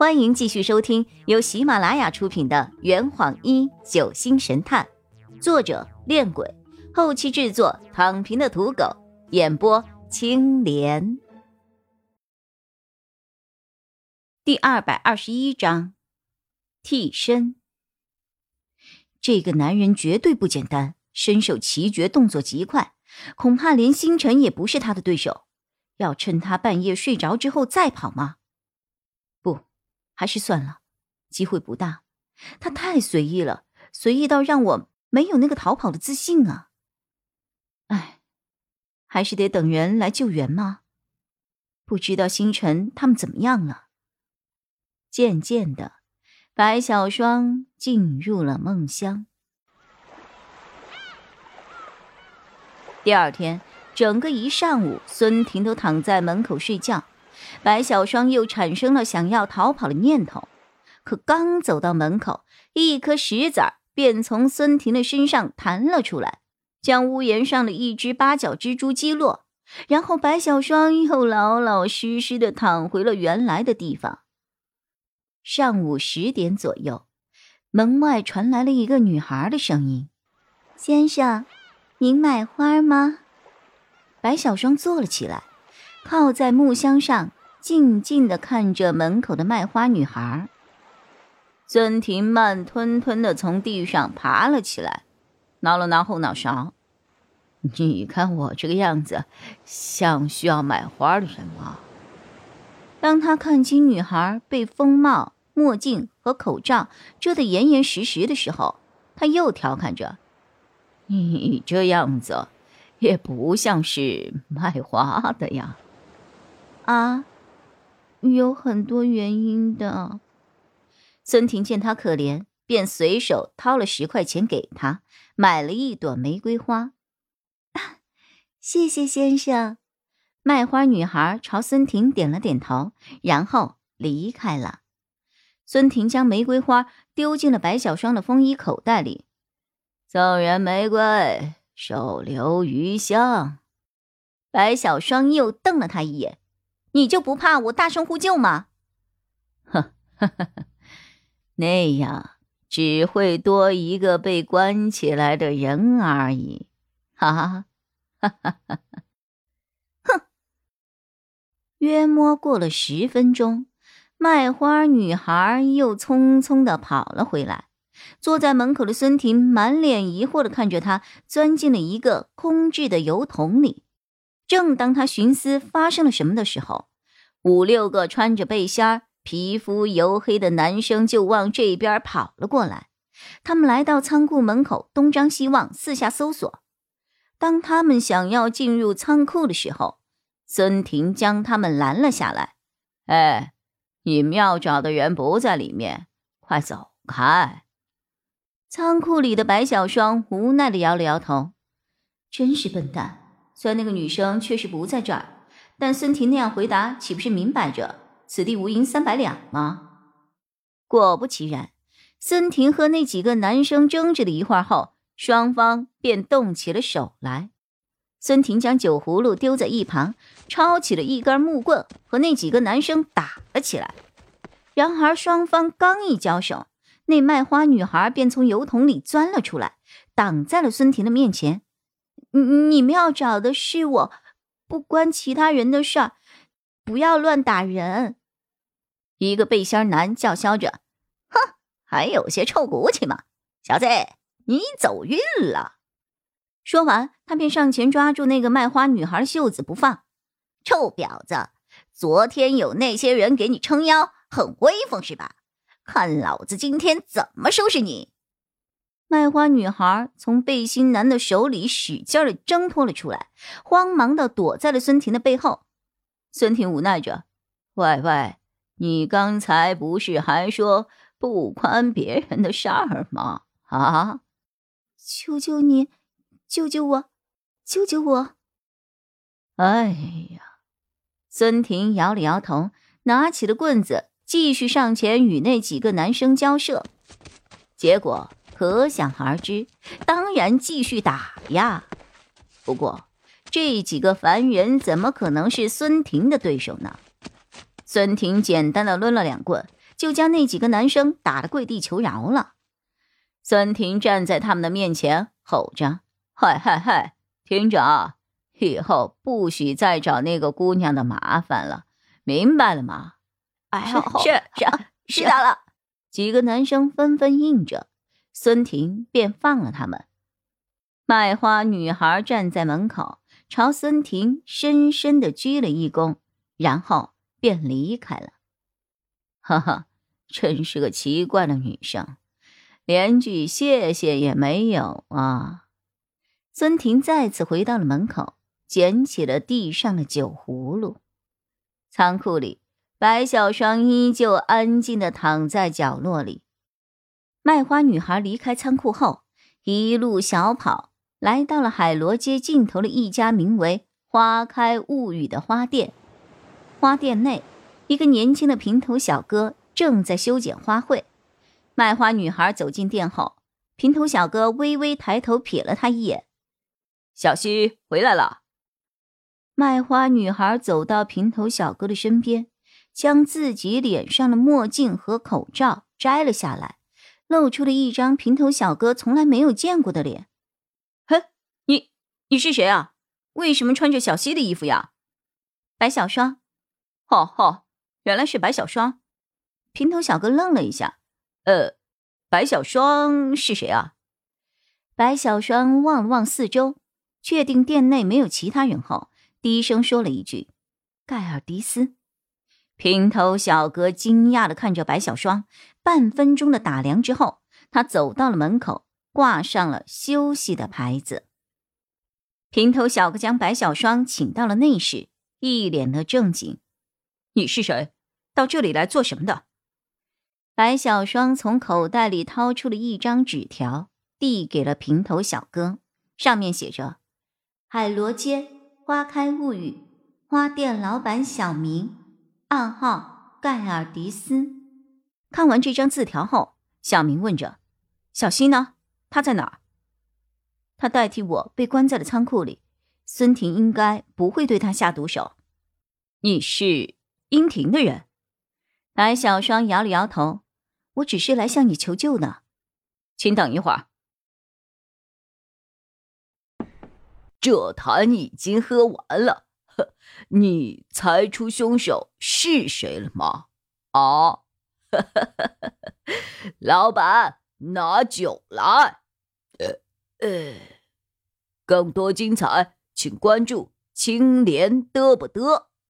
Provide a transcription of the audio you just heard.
欢迎继续收听由喜马拉雅出品的《圆谎一九星神探》，作者：恋鬼，后期制作：躺平的土狗，演播：青莲。第二百二十一章，替身。这个男人绝对不简单，身手奇绝，动作极快，恐怕连星辰也不是他的对手。要趁他半夜睡着之后再跑吗？还是算了，机会不大。他太随意了，随意到让我没有那个逃跑的自信啊！哎，还是得等人来救援吗？不知道星辰他们怎么样了。渐渐的，白小霜进入了梦乡。第二天，整个一上午，孙婷都躺在门口睡觉。白小霜又产生了想要逃跑的念头，可刚走到门口，一颗石子儿便从孙婷的身上弹了出来，将屋檐上的一只八角蜘蛛击落。然后白小霜又老老实实的躺回了原来的地方。上午十点左右，门外传来了一个女孩的声音：“先生，您买花吗？”白小霜坐了起来。靠在木箱上，静静的看着门口的卖花女孩。孙婷慢吞吞的从地上爬了起来，挠了挠后脑勺：“你看我这个样子，像需要买花的人吗？”当他看清女孩被风帽、墨镜和口罩遮得严严实实的时候，他又调侃着：“你这样子，也不像是卖花的呀。”啊，有很多原因的。孙婷见他可怜，便随手掏了十块钱给他，买了一朵玫瑰花。谢谢先生。卖花女孩朝孙婷点了点头，然后离开了。孙婷将玫瑰花丢进了白小霜的风衣口袋里，赠人玫瑰，手留余香。白小霜又瞪了他一眼。你就不怕我大声呼救吗？呵呵呵，那样只会多一个被关起来的人而已。哈哈哈哈哈！哼。约摸过了十分钟，卖花女孩又匆匆的跑了回来。坐在门口的孙婷满脸疑惑的看着她，钻进了一个空置的油桶里。正当他寻思发生了什么的时候，五六个穿着背心、皮肤黝黑的男生就往这边跑了过来。他们来到仓库门口，东张西望，四下搜索。当他们想要进入仓库的时候，孙婷将他们拦了下来。“哎，你们要找的人不在里面，快走开！”仓库里的白小霜无奈的摇了摇头：“真是笨蛋。”虽然那个女生确实不在这儿，但孙婷那样回答，岂不是明摆着此地无银三百两吗？果不其然，孙婷和那几个男生争执了一会儿后，双方便动起了手来。孙婷将酒葫芦丢在一旁，抄起了一根木棍，和那几个男生打了起来。然而双方刚一交手，那卖花女孩便从油桶里钻了出来，挡在了孙婷的面前。你你们要找的是我，不关其他人的事儿，不要乱打人。一个背心男叫嚣着：“哼，还有些臭骨气嘛，小子，你走运了。”说完，他便上前抓住那个卖花女孩袖子不放。臭婊子，昨天有那些人给你撑腰，很威风是吧？看老子今天怎么收拾你！卖花女孩从背心男的手里使劲的挣脱了出来，慌忙的躲在了孙婷的背后。孙婷无奈着：“喂喂，你刚才不是还说不关别人的事儿吗？啊！求求你，救救我，救救我！”哎呀，孙婷摇了摇头，拿起了棍子，继续上前与那几个男生交涉，结果。可想而知，当然继续打呀。不过这几个凡人怎么可能是孙婷的对手呢？孙婷简单的抡了两棍，就将那几个男生打得跪地求饶了。孙婷站在他们的面前，吼着：“嗨嗨嗨，听着啊，以后不许再找那个姑娘的麻烦了，明白了吗？”“哎，是是知道了。”几个男生纷纷应着，孙婷便放了他们。卖花女孩站在门口，朝孙婷深深的鞠了一躬，然后便离开了。哈哈。真是个奇怪的女生，连句谢谢也没有啊！孙婷再次回到了门口，捡起了地上的酒葫芦。仓库里，白小霜依旧安静的躺在角落里。卖花女孩离开仓库后，一路小跑，来到了海螺街尽头的一家名为“花开物语”的花店。花店内，一个年轻的平头小哥。正在修剪花卉，卖花女孩走进店后，平头小哥微微抬头瞥了她一眼：“小西回来了。”卖花女孩走到平头小哥的身边，将自己脸上的墨镜和口罩摘了下来，露出了一张平头小哥从来没有见过的脸。“嘿，你你是谁啊？为什么穿着小溪的衣服呀？”“白小霜。”“哦哦，原来是白小霜。”平头小哥愣了一下，呃，白小霜是谁啊？白小霜望了望四周，确定店内没有其他人后，低声说了一句：“盖尔迪斯。”平头小哥惊讶的看着白小双，半分钟的打量之后，他走到了门口，挂上了休息的牌子。平头小哥将白小双请到了内室，一脸的正经：“你是谁？到这里来做什么的？”白小双从口袋里掏出了一张纸条，递给了平头小哥，上面写着：“海螺街花开物语，花店老板小明，暗号盖尔迪斯。”看完这张字条后，小明问着：“小西呢？他在哪儿？”他代替我被关在了仓库里，孙婷应该不会对他下毒手。你是英婷的人？白小双摇了摇头。我只是来向你求救的，请等一会儿。这坛已经喝完了，你猜出凶手是谁了吗？啊，老板，拿酒来。呃呃，更多精彩，请关注青莲嘚不嘚。